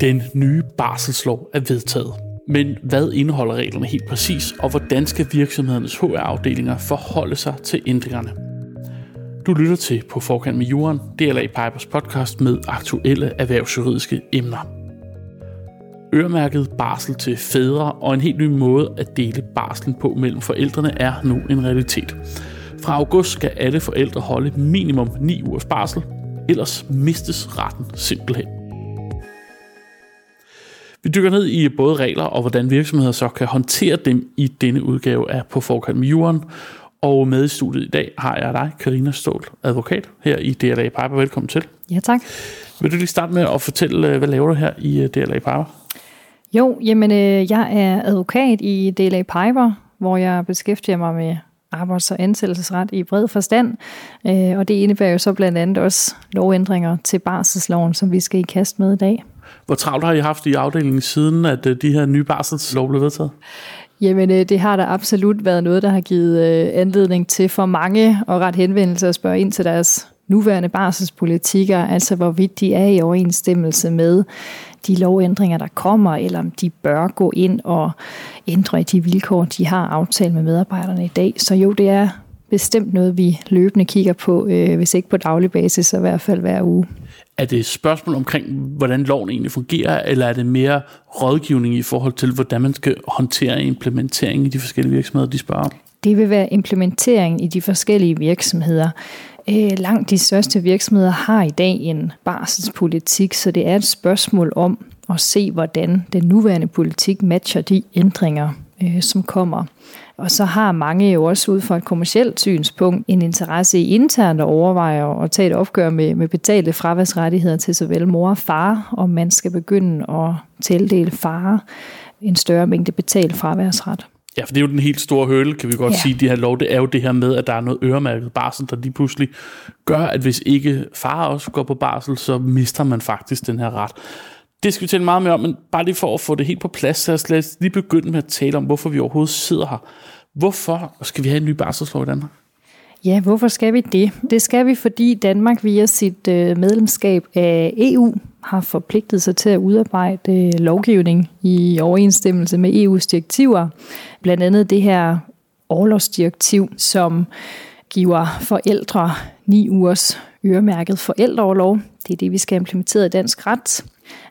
Den nye barselslov er vedtaget. Men hvad indeholder reglerne helt præcis, og hvordan skal virksomhedernes HR-afdelinger forholde sig til ændringerne? Du lytter til På Forkant med Jorden, DLA Pipers podcast med aktuelle erhvervsjuridiske emner. Øremærket barsel til fædre og en helt ny måde at dele barslen på mellem forældrene er nu en realitet. Fra august skal alle forældre holde minimum 9 ugers barsel, ellers mistes retten simpelthen. Vi dykker ned i både regler og hvordan virksomheder så kan håndtere dem i denne udgave af På Forkant med Jorden. Og med i studiet i dag har jeg dig, Karina Stål, advokat her i DLA Piper. Velkommen til. Ja, tak. Vil du lige starte med at fortælle, øh, hvad laver du her i øh, DLA Piper? Jo, jamen øh, jeg er advokat i DLA Piper, hvor jeg beskæftiger mig med arbejds- og ansættelsesret i bred forstand. og det indebærer jo så blandt andet også lovændringer til barselsloven, som vi skal i kast med i dag. Hvor travlt har I haft i afdelingen siden, at øh, de her nye barselslov blev vedtaget? Jamen, øh, det har der absolut været noget, der har givet øh, anledning til for mange og ret henvendelser og spørge ind til deres nuværende barselspolitikker, altså hvorvidt de er i overensstemmelse med de lovændringer, der kommer, eller om de bør gå ind og ændre i de vilkår, de har aftalt med medarbejderne i dag. Så jo, det er bestemt noget, vi løbende kigger på, øh, hvis ikke på daglig basis, så i hvert fald hver uge. Er det et spørgsmål omkring, hvordan loven egentlig fungerer, eller er det mere rådgivning i forhold til, hvordan man skal håndtere implementering i de forskellige virksomheder, de spørger om? Det vil være implementering i de forskellige virksomheder. Øh, langt de største virksomheder har i dag en barselspolitik, så det er et spørgsmål om at se, hvordan den nuværende politik matcher de ændringer, øh, som kommer. Og så har mange jo også ud fra et kommersielt synspunkt en interesse i internt at overveje at tage et opgør med, med betalte fraværsrettigheder til såvel mor og far, om man skal begynde at tildele far en større mængde betalt fraværsret. Ja, for det er jo den helt store høle, kan vi godt ja. sige, de her lov, det er jo det her med, at der er noget øremærket barsel, der lige pludselig gør, at hvis ikke far også går på barsel, så mister man faktisk den her ret. Det skal vi tale meget mere om, men bare lige for at få det helt på plads, så lad os lige begynde med at tale om, hvorfor vi overhovedet sidder her. Hvorfor skal vi have en ny barselslov i Danmark? Ja, hvorfor skal vi det? Det skal vi, fordi Danmark via sit øh, medlemskab af EU har forpligtet sig til at udarbejde øh, lovgivning i overensstemmelse med EU's direktiver. Blandt andet det her overlovsdirektiv, som giver forældre ni ugers øremærket forældreoverlov. Det er det, vi skal implementere i dansk ret.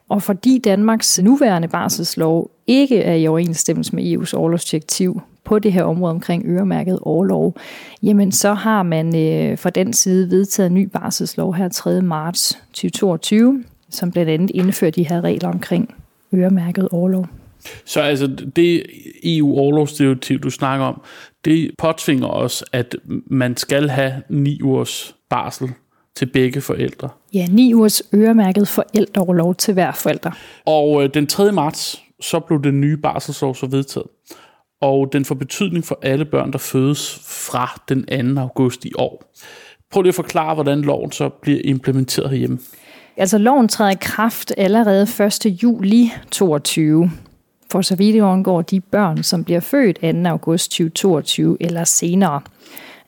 Og fordi Danmarks nuværende barselslov ikke er i overensstemmelse med EU's overlovsdirektiv på det her område omkring øremærket overlov, jamen så har man øh, fra den side vedtaget en ny barselslov her 3. marts 2022, som blandt andet indfører de her regler omkring øremærket overlov. Så altså det EU-overlovsdirektiv, du snakker om, det påtvinger os, at man skal have ni ugers barsel til begge forældre. Ja, ni ugers øremærket forældreoverlov til hver forælder. Og øh, den 3. marts, så blev den nye barselslov så vedtaget. Og den får betydning for alle børn, der fødes fra den 2. august i år. Prøv lige at forklare, hvordan loven så bliver implementeret herhjemme. Altså loven træder i kraft allerede 1. juli 2022 for så vidt angår de børn, som bliver født 2. august 2022 eller senere.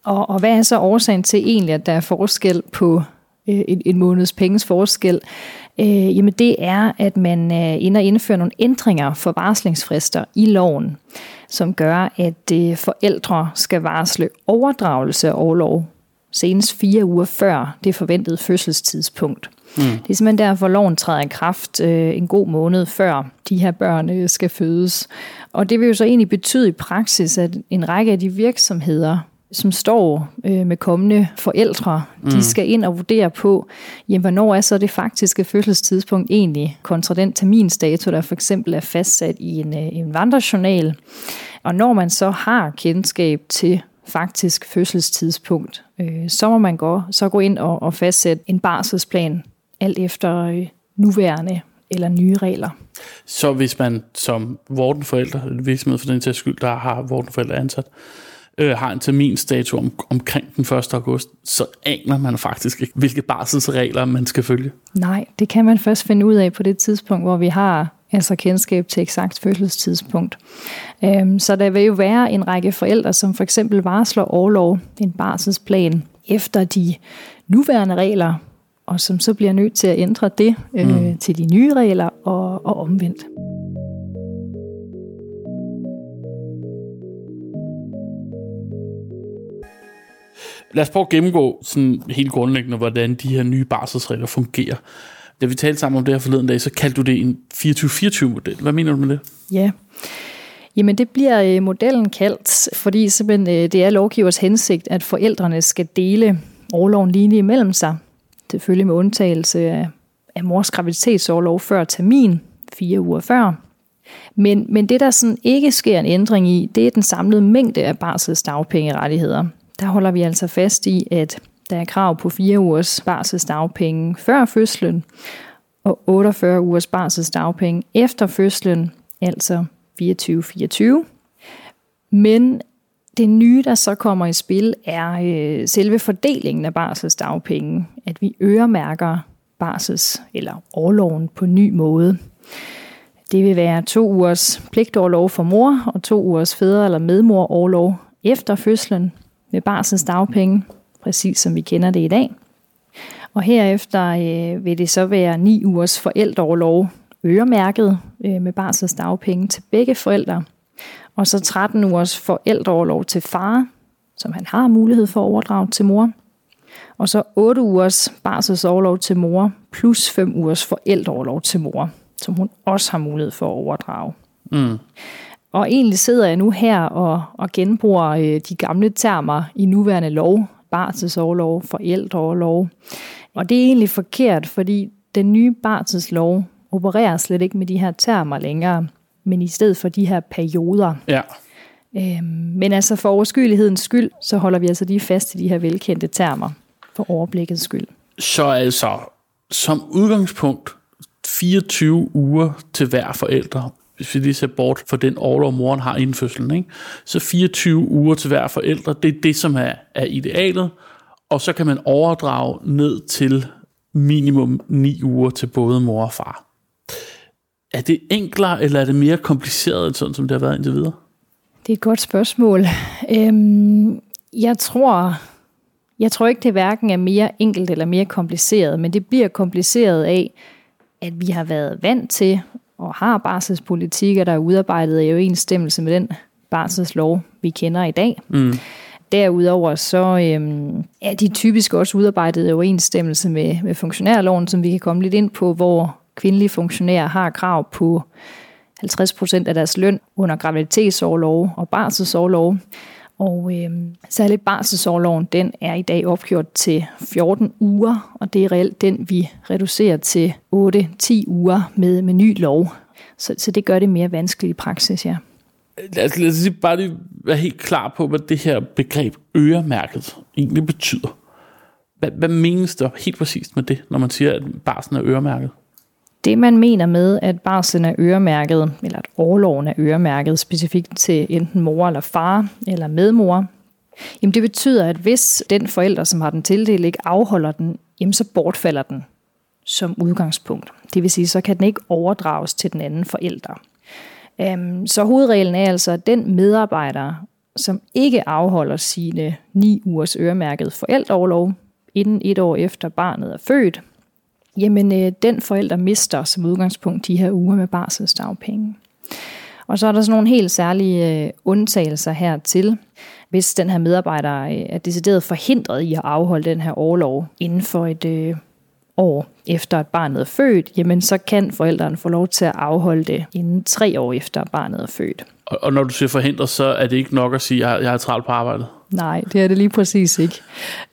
Og, og hvad er så årsagen til egentlig, at der er forskel på øh, en, en måneds penges forskel? Øh, jamen det er, at man øh, inder indfører nogle ændringer for varslingsfrister i loven, som gør, at øh, forældre skal varsle overdragelse af overlov senest fire uger før det forventede fødselstidspunkt. Mm. Det er simpelthen derfor, loven træder i kraft øh, en god måned før de her børn øh, skal fødes. Og det vil jo så egentlig betyde i praksis, at en række af de virksomheder, som står øh, med kommende forældre, mm. de skal ind og vurdere på, jamen, hvornår er så det faktiske fødselstidspunkt egentlig kontra den terminsdato, der for eksempel er fastsat i en, øh, en vandrejournal. Og når man så har kendskab til faktisk fødselstidspunkt, øh, så må man gå, så gå ind og, og fastsætte en barselsplan alt efter øh, nuværende eller nye regler. Så hvis man som vortenforælder, eller virksomhed for den til skyld, der har vortenforældre ansat, øh, har en terminsdato om, omkring den 1. august, så aner man faktisk ikke, hvilke barselsregler man skal følge. Nej, det kan man først finde ud af på det tidspunkt, hvor vi har altså kendskab til eksakt fødselstidspunkt. Øhm, så der vil jo være en række forældre, som for eksempel varsler overlov, en barselsplan, efter de nuværende regler, og som så bliver nødt til at ændre det øh, mm. til de nye regler, og og omvendt. Lad os prøve at gennemgå sådan helt grundlæggende, hvordan de her nye barselsregler fungerer. Da vi talte sammen om det her forleden dag, så kaldte du det en 24-24-model. Hvad mener du med det? Ja, Jamen det bliver øh, modellen kaldt, fordi simpelthen øh, det er lovgivers hensigt, at forældrene skal dele overloven lige imellem sig. Selvfølgelig med undtagelse af, af mors graviditetsårlov før termin, fire uger før. Men, men det, der sådan ikke sker en ændring i, det er den samlede mængde af barsels dagpengerettigheder. Der holder vi altså fast i, at der er krav på fire ugers barselsdagpenge før fødslen, og 48 ugers barselsdagpenge efter fødslen, altså 24-24. Men det nye, der så kommer i spil, er øh, selve fordelingen af barselsdagpenge. At vi øremærker barsels- eller årloven på ny måde. Det vil være to ugers pligtårlov for mor og to ugers fædre- eller medmor efter fødslen med barselsdagpenge, præcis som vi kender det i dag. Og herefter øh, vil det så være ni ugers forældreoverlov øremærket øh, med barselsdagpenge til begge forældre. Og så 13 ugers forældreoverlov til far, som han har mulighed for at overdrage til mor. Og så 8 ugers barselsoverlov til mor, plus 5 ugers forældreoverlov til mor, som hun også har mulighed for at overdrage. Mm. Og egentlig sidder jeg nu her og, og genbruger øh, de gamle termer i nuværende lov, barselsoverlov, forældreoverlov. Og det er egentlig forkert, fordi den nye barselslov opererer slet ikke med de her termer længere, men i stedet for de her perioder. Ja. Øhm, men altså for overskyelighedens skyld, så holder vi altså lige fast i de her velkendte termer, for overblikkets skyld. Så altså, som udgangspunkt, 24 uger til hver forældre, hvis vi lige ser bort for den overlov, moren har inden fødslen. Ikke? Så 24 uger til hver forældre, det er det, som er, er idealet. Og så kan man overdrage ned til minimum 9 uger til både mor og far. Er det enklere, eller er det mere kompliceret, sådan som det har været indtil videre? Det er et godt spørgsmål. Øhm, jeg tror, jeg tror ikke, det hverken er mere enkelt eller mere kompliceret, men det bliver kompliceret af, at vi har været vant til og har barselspolitikker, der er udarbejdet i overensstemmelse med den barselslov, vi kender i dag. Mm. Derudover så øhm, er de typisk også udarbejdet i overensstemmelse med, med funktionærloven, som vi kan komme lidt ind på, hvor kvindelige funktionærer har krav på 50 procent af deres løn under graviditetsårlov og barselsårlov. Og øh, særligt barselsårloven, den er i dag opgjort til 14 uger, og det er reelt den, vi reducerer til 8-10 uger med, med ny lov. Så, så det gør det mere vanskeligt i praksis, ja. Lad os, lad os lige bare lige være helt klar på, hvad det her begreb øremærket egentlig betyder. Hvad, hvad menes der helt præcist med det, når man siger, at barsen er øremærket? Det, man mener med, at barslen er øremærket, eller at overloven er øremærket specifikt til enten mor eller far eller medmor, jamen det betyder, at hvis den forælder, som har den tildelt, ikke afholder den, jamen så bortfalder den som udgangspunkt. Det vil sige, så kan den ikke overdrages til den anden forælder. Øhm, så hovedreglen er altså, at den medarbejder, som ikke afholder sine ni ugers øremærket forældreoverlov, inden et år efter barnet er født, jamen øh, den forælder mister som udgangspunkt de her uger med barselsdagpenge. Og så er der sådan nogle helt særlige øh, undtagelser hertil, hvis den her medarbejder øh, er decideret forhindret i at afholde den her overlov inden for et øh, år efter at barnet er født, jamen så kan forældrene få lov til at afholde det inden tre år efter at barnet er født. Og, og når du siger forhindret, så er det ikke nok at sige, at jeg, jeg er travlt på arbejdet? Nej, det er det lige præcis ikke.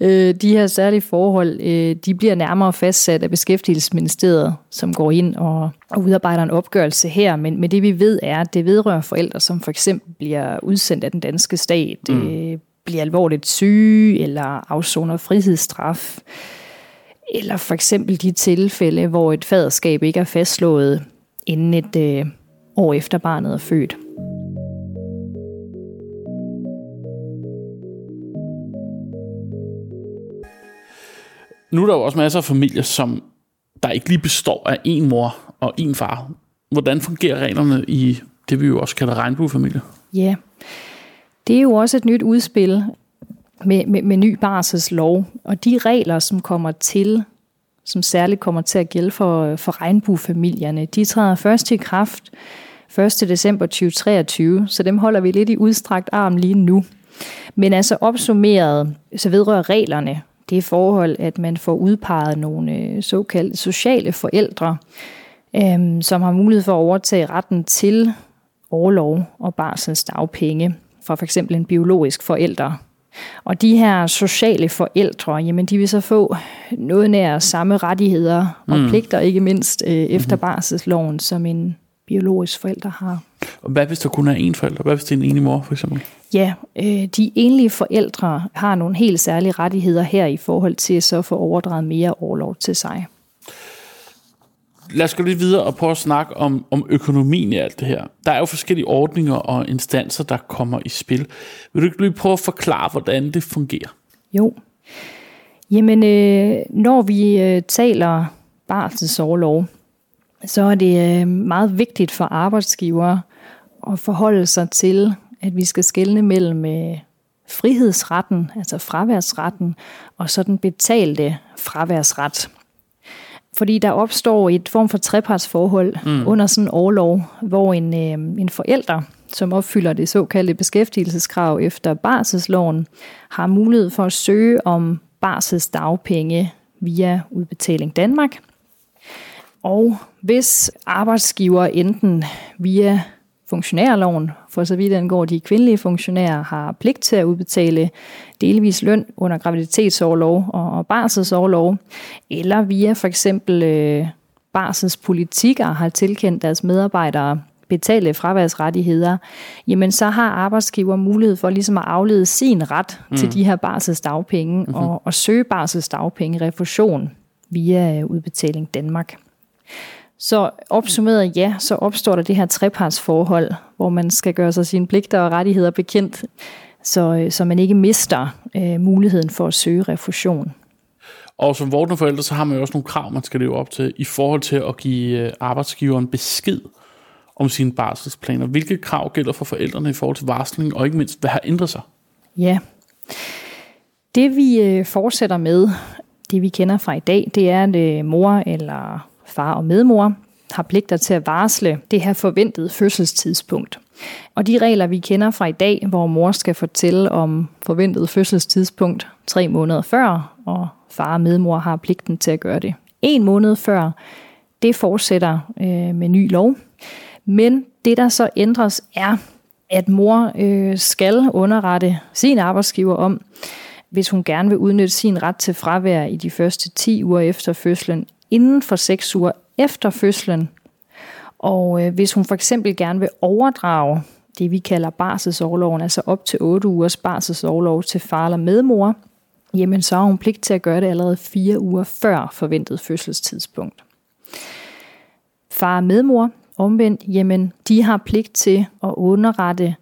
Øh, de her særlige forhold, øh, de bliver nærmere fastsat af Beskæftigelsesministeriet, som går ind og, og udarbejder en opgørelse her. Men, men det vi ved er, at det vedrører forældre, som for eksempel bliver udsendt af den danske stat, mm. øh, bliver alvorligt syge eller afsoner frihedsstraf. Eller for eksempel de tilfælde, hvor et faderskab ikke er fastslået inden et øh, år efter barnet er født. Nu er der jo også masser af familier, som der ikke lige består af en mor og en far. Hvordan fungerer reglerne i det, vi jo også kalder regnbuefamilier? Ja, det er jo også et nyt udspil med, med, med ny barselslov, og de regler, som kommer til som særligt kommer til at gælde for, for regnbuefamilierne. De træder først i kraft 1. december 2023, så dem holder vi lidt i udstrakt arm lige nu. Men altså opsummeret, så vedrører reglerne det forhold, at man får udpeget nogle øh, såkaldte sociale forældre, øhm, som har mulighed for at overtage retten til overlov og barsels dagpenge fra for eksempel en biologisk forælder. Og de her sociale forældre, jamen de vil så få noget nær samme rettigheder og mm. pligter, ikke mindst øh, efter mm. barselsloven, som en biologisk forælder har. Og hvad hvis der kun er en forælder? Hvad hvis det er en enig mor, for eksempel? Ja, øh, de enlige forældre har nogle helt særlige rettigheder her i forhold til at så få overdraget mere overlov til sig. Lad os gå lidt videre og prøve at snakke om, om økonomien i alt det her. Der er jo forskellige ordninger og instanser, der kommer i spil. Vil du ikke lige prøve at forklare, hvordan det fungerer? Jo. Jamen, øh, når vi øh, taler barselsoverlov, så er det øh, meget vigtigt for arbejdsgiver at forholde sig til, at vi skal skelne mellem øh, frihedsretten, altså fraværsretten, og så den betalte fraværsret. Fordi der opstår et form for trepartsforhold mm. under sådan en overlov, hvor en, øh, en forælder, som opfylder det såkaldte beskæftigelseskrav efter barselsloven, har mulighed for at søge om barselsdagpenge via Udbetaling Danmark. Og hvis arbejdsgiver enten via funktionærloven, for så vidt angår de kvindelige funktionærer, har pligt til at udbetale delvis løn under graviditetsårlov og barselsårlov, eller via for eksempel øh, barselspolitikker har tilkendt deres medarbejdere betale fraværsrettigheder, jamen så har arbejdsgiver mulighed for ligesom at aflede sin ret mm. til de her barselsdagpenge mm-hmm. og, og søge barselsdagpenge refusion via øh, udbetaling Danmark. Så opsummeret ja, så opstår der det her trepartsforhold, hvor man skal gøre sig sine pligter og rettigheder bekendt, så, øh, så man ikke mister øh, muligheden for at søge refusion. Og som vordende forældre, så har man jo også nogle krav, man skal leve op til, i forhold til at give øh, arbejdsgiveren besked om sine barselsplaner. Hvilke krav gælder for forældrene i forhold til varsling, og ikke mindst, hvad har ændret sig? Ja, det vi øh, fortsætter med, det vi kender fra i dag, det er, at mor eller far og medmor har pligter til at varsle det her forventede fødselstidspunkt. Og de regler, vi kender fra i dag, hvor mor skal fortælle om forventet fødselstidspunkt tre måneder før, og far og medmor har pligten til at gøre det en måned før, det fortsætter øh, med ny lov. Men det, der så ændres, er, at mor øh, skal underrette sin arbejdsgiver om, hvis hun gerne vil udnytte sin ret til fravær i de første 10 uger efter fødslen, inden for 6 uger efter fødslen. Og øh, hvis hun for eksempel gerne vil overdrage det, vi kalder barselsårloven, altså op til 8 ugers barselsårlov til far eller medmor, jamen så har hun pligt til at gøre det allerede 4 uger før forventet fødselstidspunkt. Far og medmor, omvendt, jamen de har pligt til at underrette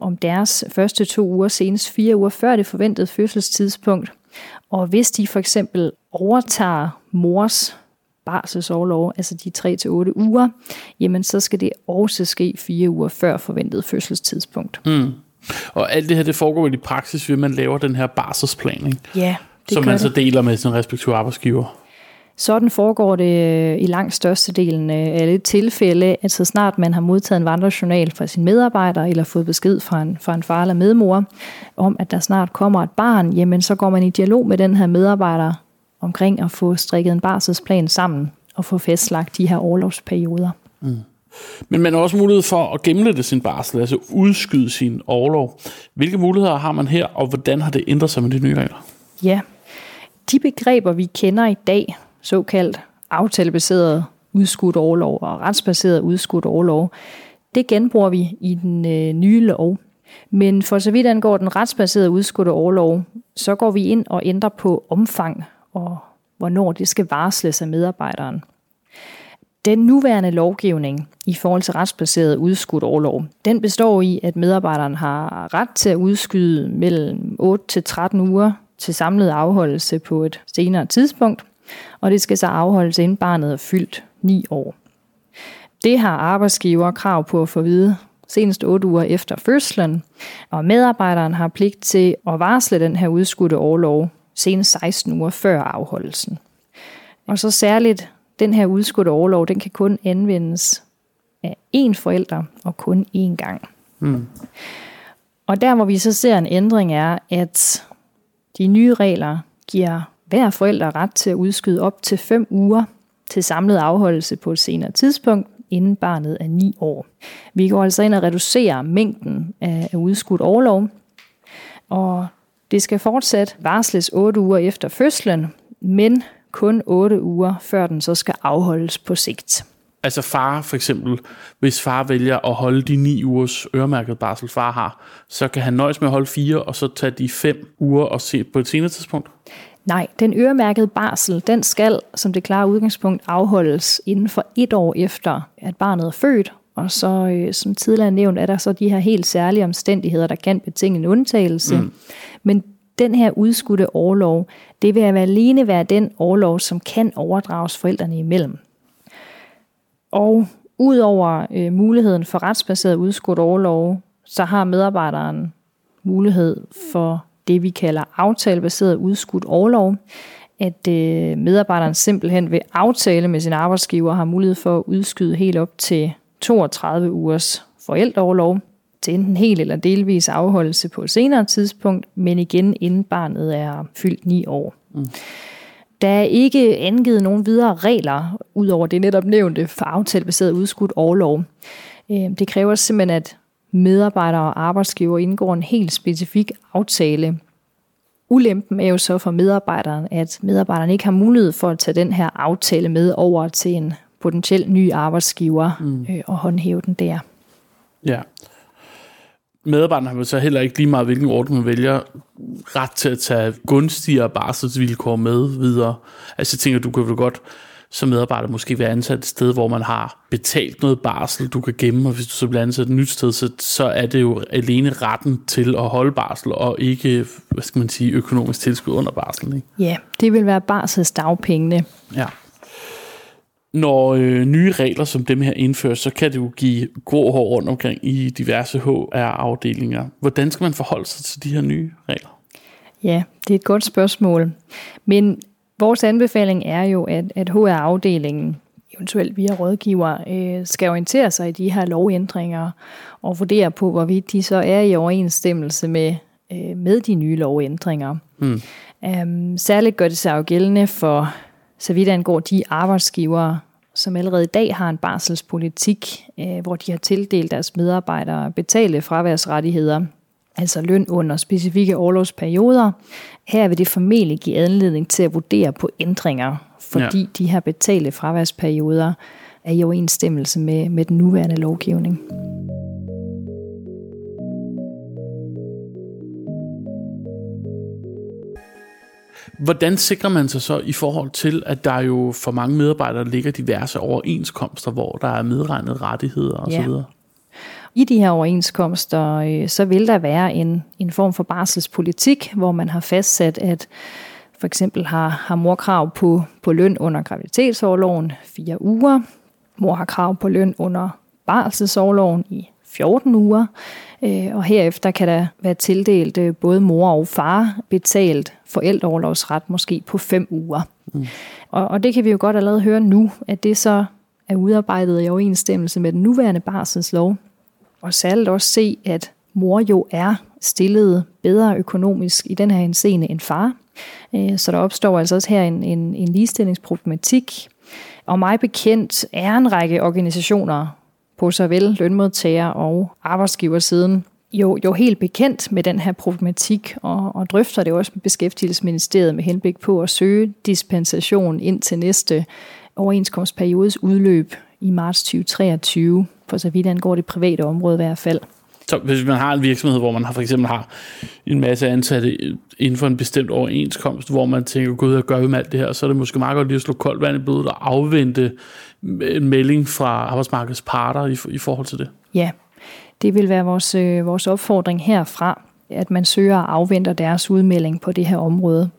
om deres første to uger, senest fire uger før det forventede fødselstidspunkt. Og hvis de for eksempel overtager mors barselsårlov, altså de 3-8 uger, jamen så skal det også ske fire uger før forventet fødselstidspunkt. Mm. Og alt det her, det foregår i praksis, ved at man laver den her barselsplan, ikke? Ja, det Som man det. så deler med sin respektive arbejdsgiver. Sådan foregår det øh, i langt størstedelen af alle tilfælde, at så snart man har modtaget en vandrejournal fra sin medarbejder, eller fået besked fra en, fra en far eller medmor, om at der snart kommer et barn, jamen så går man i dialog med den her medarbejder omkring at få strikket en barselsplan sammen og få fastlagt de her overlovsperioder. Mm. Men man har også mulighed for at gennemlætte sin barsel, altså udskyde sin overlov. Hvilke muligheder har man her, og hvordan har det ændret sig med de nye regler? Ja, de begreber, vi kender i dag, såkaldt aftalebaseret udskudt overlov og retsbaseret udskudt overlov, det genbruger vi i den øh, nye lov. Men for så vidt angår den retsbaserede udskudte overlov, så går vi ind og ændrer på omfang og hvornår det skal varsles af medarbejderen. Den nuværende lovgivning i forhold til retsbaseret udskudt overlov, den består i, at medarbejderen har ret til at udskyde mellem 8 til 13 uger til samlet afholdelse på et senere tidspunkt, og det skal så afholdes inden barnet er fyldt 9 år. Det har arbejdsgiver krav på at få at vide senest 8 uger efter fødslen, og medarbejderen har pligt til at varsle den her udskudte overlov senest 16 uger før afholdelsen. Og så særligt den her udskudte overlov, den kan kun anvendes af én forælder og kun én gang. Mm. Og der, hvor vi så ser en ændring, er, at de nye regler giver hver forælder ret til at udskyde op til 5 uger til samlet afholdelse på et senere tidspunkt, inden barnet er 9 år. Vi går altså ind og reducerer mængden af udskudt overlov, og det skal fortsat varsles 8 uger efter fødslen, men kun 8 uger, før den så skal afholdes på sigt. Altså far for eksempel, hvis far vælger at holde de 9 ugers øremærket barsel, far har, så kan han nøjes med at holde 4, og så tage de 5 uger og se på et senere tidspunkt? Nej, den øremærkede barsel, den skal som det klare udgangspunkt afholdes inden for et år efter, at barnet er født, og så, øh, som tidligere nævnt, er der så de her helt særlige omstændigheder, der kan betinge en undtagelse. Mm. Men den her udskudte overlov, det vil alene være den overlov, som kan overdrages forældrene imellem. Og udover øh, muligheden for retsbaseret udskudt overlov, så har medarbejderen mulighed for det, vi kalder aftalebaseret udskudt overlov, at øh, medarbejderen simpelthen ved aftale med sin arbejdsgiver har mulighed for at udskyde helt op til 32 ugers forældreoverlov til enten helt eller delvis afholdelse på et senere tidspunkt, men igen inden barnet er fyldt 9 år. Mm. Der er ikke angivet nogen videre regler, ud over det netop nævnte, for aftalebaseret udskudt overlov. Øh, det kræver simpelthen, at medarbejdere og arbejdsgiver indgår en helt specifik aftale. Ulempen er jo så for medarbejderen, at medarbejderen ikke har mulighed for at tage den her aftale med over til en potentiel ny arbejdsgiver mm. øh, og håndhæve den der. Ja. Medarbejderne har så heller ikke lige meget, hvilken ordning man vælger, ret til at tage gunstigere barselsvilkår med videre. Altså jeg tænker, du kan vel godt som medarbejder måske være ansat et sted, hvor man har betalt noget barsel, du kan gemme, og hvis du så bliver ansat et nyt sted, så, så er det jo alene retten til at holde barsel, og ikke, hvad skal man sige, økonomisk tilskud under barsel. Ikke? Ja, det vil være barselsdagpengene. Ja. Når øh, nye regler som dem her indføres, så kan det jo give grå hår rundt omkring i diverse HR-afdelinger. Hvordan skal man forholde sig til de her nye regler? Ja, det er et godt spørgsmål. Men Vores anbefaling er jo, at, at HR-afdelingen, eventuelt via rådgiver, øh, skal orientere sig i de her lovændringer og vurdere på, hvorvidt de så er i overensstemmelse med, øh, med de nye lovændringer. Mm. Um, særligt gør det sig jo gældende for, så vidt angår de arbejdsgivere, som allerede i dag har en barselspolitik, øh, hvor de har tildelt deres medarbejdere betale fraværsrettigheder altså løn under specifikke overlovsperioder. Her vil det formentlig give anledning til at vurdere på ændringer, fordi ja. de her betale fraværsperioder er i overensstemmelse med, med den nuværende lovgivning. Hvordan sikrer man sig så i forhold til, at der jo for mange medarbejdere ligger diverse overenskomster, hvor der er medregnet rettigheder osv.? Ja. I de her overenskomster, øh, så vil der være en, en form for barselspolitik, hvor man har fastsat, at for eksempel har, har mor krav på, på løn under graviditetsårloven fire uger. Mor har krav på løn under barselsårloven i 14 uger. Øh, og herefter kan der være tildelt øh, både mor og far betalt forældreoverlovsret måske på 5 uger. Mm. Og, og det kan vi jo godt allerede høre nu, at det så er udarbejdet i overensstemmelse med den nuværende barselslov, og særligt også se, at mor jo er stillet bedre økonomisk i den her henseende end far. Øh, så der opstår altså også her en, en, en ligestillingsproblematik. Og mig bekendt er en række organisationer på såvel lønmodtager- og arbejdsgiversiden jo, jo helt bekendt med den her problematik, og, og drøfter det også med Beskæftigelsesministeriet med henblik på at søge dispensation ind til næste overenskomstperiodes udløb i marts 2023 for så vidt angår det private område i hvert fald. Så hvis man har en virksomhed, hvor man har, for eksempel har en masse ansatte inden for en bestemt overenskomst, hvor man tænker, gud, hvad gør med alt det her, så er det måske meget godt lige at slå koldt vand i blodet og afvente en melding fra arbejdsmarkedets parter i, i forhold til det. Ja, det vil være vores, øh, vores opfordring herfra, at man søger og afventer deres udmelding på det her område,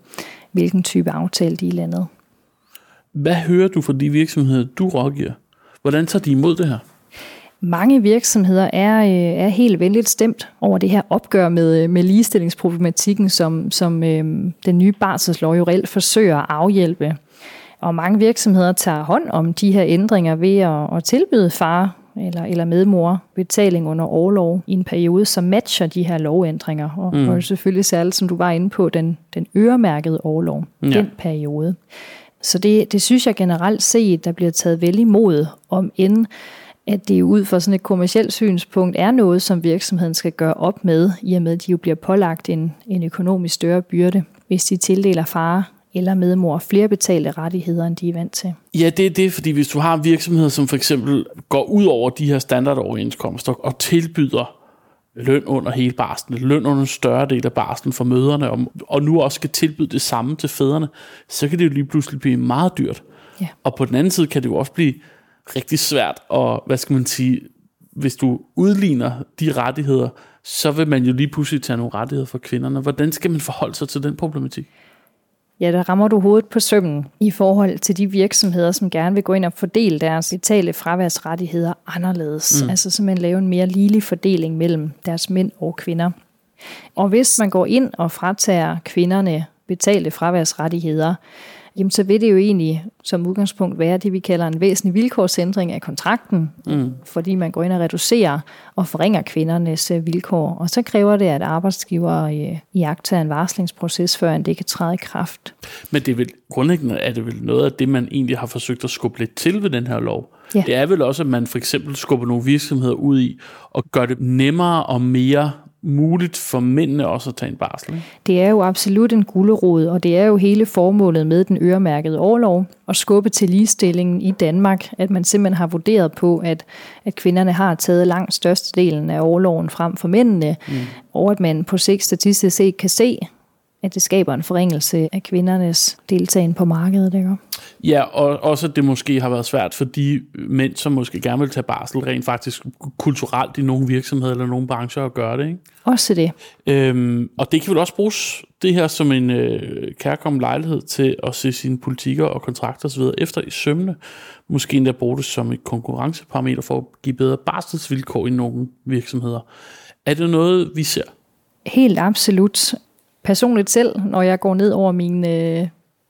hvilken type aftale de er landet. Hvad hører du fra de virksomheder, du rådgiver? Hvordan tager de imod det her? Mange virksomheder er, øh, er helt venligt stemt over det her opgør med, øh, med ligestillingsproblematikken, som, som øh, den nye barselslov jo reelt forsøger at afhjælpe. Og mange virksomheder tager hånd om de her ændringer ved at, at tilbyde far eller, eller medmor betaling under overlov i en periode, som matcher de her lovændringer. Og, mm. og selvfølgelig særligt, som du var inde på, den, den øremærkede overlov, ja. den periode. Så det, det synes jeg generelt set, der bliver taget vel imod, om end at det ud fra sådan et kommersielt synspunkt er noget, som virksomheden skal gøre op med, i og med at de jo bliver pålagt en, en økonomisk større byrde, hvis de tildeler far eller medmor flere betalte rettigheder, end de er vant til. Ja, det er det, fordi hvis du har virksomheder, som for eksempel går ud over de her standardoverenskomster og tilbyder løn under hele barslen, løn under en større del af barslen for møderne, og, og nu også skal tilbyde det samme til fædrene, så kan det jo lige pludselig blive meget dyrt. Ja. Og på den anden side kan det jo også blive rigtig svært, og hvad skal man sige, hvis du udligner de rettigheder, så vil man jo lige pludselig tage nogle rettigheder for kvinderne. Hvordan skal man forholde sig til den problematik? Ja, der rammer du hovedet på sømmen i forhold til de virksomheder, som gerne vil gå ind og fordele deres betale fraværsrettigheder anderledes. Mm. Altså simpelthen lave en mere ligelig fordeling mellem deres mænd og kvinder. Og hvis man går ind og fratager kvinderne betalte fraværsrettigheder, jamen så vil det jo egentlig som udgangspunkt være det, vi kalder en væsentlig vilkårsændring af kontrakten, mm. fordi man går ind og reducerer og forringer kvindernes øh, vilkår. Og så kræver det, at arbejdsgiver øh, i akter en varslingsproces, før det kan træde i kraft. Men det er vel, grundlæggende er det vel noget af det, man egentlig har forsøgt at skubbe lidt til ved den her lov. Ja. Det er vel også, at man for eksempel skubber nogle virksomheder ud i og gør det nemmere og mere muligt for mændene også at tage en barsel. Ikke? Det er jo absolut en gulderod, og det er jo hele formålet med den øremærkede overlov, at skubbe til ligestillingen i Danmark, at man simpelthen har vurderet på, at, at kvinderne har taget langt størstedelen af overloven frem for mændene, mm. og at man på sigt statistisk set kan se, at det skaber en forringelse af kvindernes deltagen på markedet. Ikke? Ja, og også at det måske har været svært for de mænd, som måske gerne vil tage barsel, rent faktisk kulturelt i nogle virksomheder eller nogle brancher at gøre det. Ikke? Også det. Øhm, og det kan vel også bruges det her som en øh, kærkommen lejlighed til at se sine politikker og kontrakter osv. efter i sømne. Måske endda bruge det som et konkurrenceparameter for at give bedre barselsvilkår i nogle virksomheder. Er det noget, vi ser? Helt absolut personligt selv, når jeg går ned over min, øh,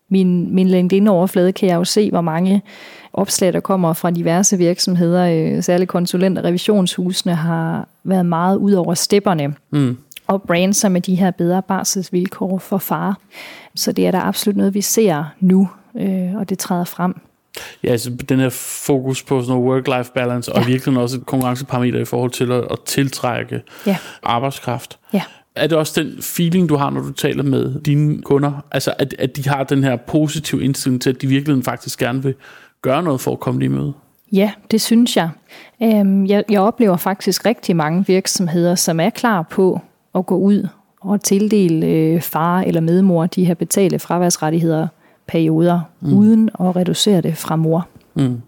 min, min LinkedIn-overflade, kan jeg jo se, hvor mange opslag, der kommer fra diverse virksomheder, øh, særligt konsulent- og revisionshusene, har været meget ud over stepperne. Mm. Og brands med de her bedre barselsvilkår for far. Så det er der absolut noget, vi ser nu, øh, og det træder frem. Ja, altså den her fokus på sådan noget work-life balance, ja. og virkelig også et konkurrenceparameter i forhold til at, at tiltrække ja. arbejdskraft. Ja. Er det også den feeling, du har, når du taler med dine kunder? Altså, at, at de har den her positive indstilling til, at de virkelig faktisk gerne vil gøre noget for at komme lige med? Ja, det synes jeg. Øhm, jeg. Jeg oplever faktisk rigtig mange virksomheder, som er klar på at gå ud og tildele øh, far eller medmor de her betale fraværsrettigheder perioder, mm. uden at reducere det fra mor. Mm.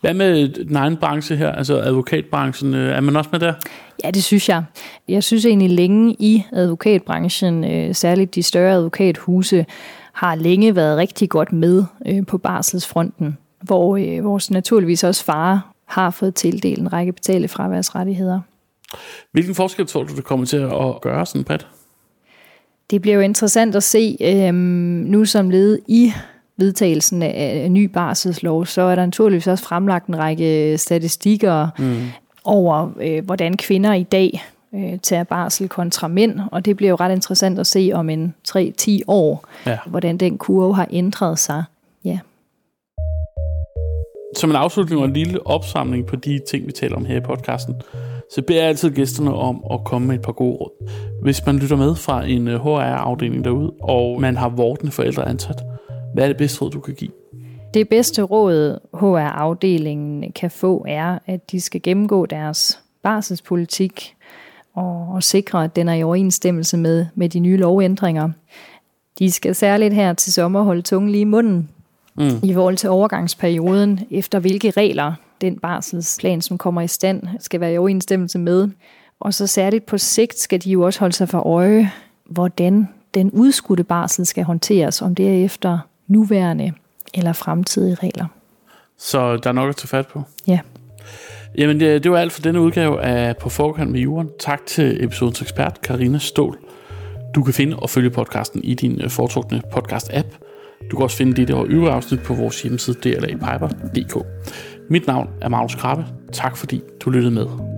Hvad med den egen branche her, altså advokatbranchen, øh, er man også med der? Ja, det synes jeg. Jeg synes egentlig længe i advokatbranchen, øh, særligt de større advokathuse, har længe været rigtig godt med øh, på barselsfronten, hvor vores naturligvis også far har fået tildelt en række betale fraværsrettigheder. Hvilken forskel tror du, det kommer til at gøre sådan bredt? Det bliver jo interessant at se øhm, nu som led i vedtagelsen af ny barselslov, så er der naturligvis også fremlagt en række statistikker mm. over, øh, hvordan kvinder i dag øh, tager barsel kontra mænd, og det bliver jo ret interessant at se om en 3-10 år, ja. hvordan den kurve har ændret sig. Ja. Som en afslutning og en lille opsamling på de ting, vi taler om her i podcasten, så beder jeg altid gæsterne om at komme med et par gode råd. Hvis man lytter med fra en HR-afdeling øh, derude, og man har vortende forældre ansat, hvad er det bedste råd, du kan give? Det bedste råd, HR-afdelingen kan få, er, at de skal gennemgå deres barselspolitik og, og sikre, at den er i overensstemmelse med, med de nye lovændringer. De skal særligt her til sommer holde tungen lige i munden mm. i forhold til overgangsperioden, efter hvilke regler den barselsplan, som kommer i stand, skal være i overensstemmelse med. Og så særligt på sigt skal de jo også holde sig for øje, hvordan den udskudte barsel skal håndteres, om det er efter nuværende eller fremtidige regler. Så der er nok at tage fat på? Ja. Jamen, det, det var alt for denne udgave af På Forkant med Juren. Tak til episodens ekspert, Karina Stål. Du kan finde og følge podcasten i din øh, foretrukne podcast-app. Du kan også finde dette og øvrige afsnit på vores hjemmeside dlapiper.dk. Mit navn er Magnus Krabbe. Tak fordi du lyttede med.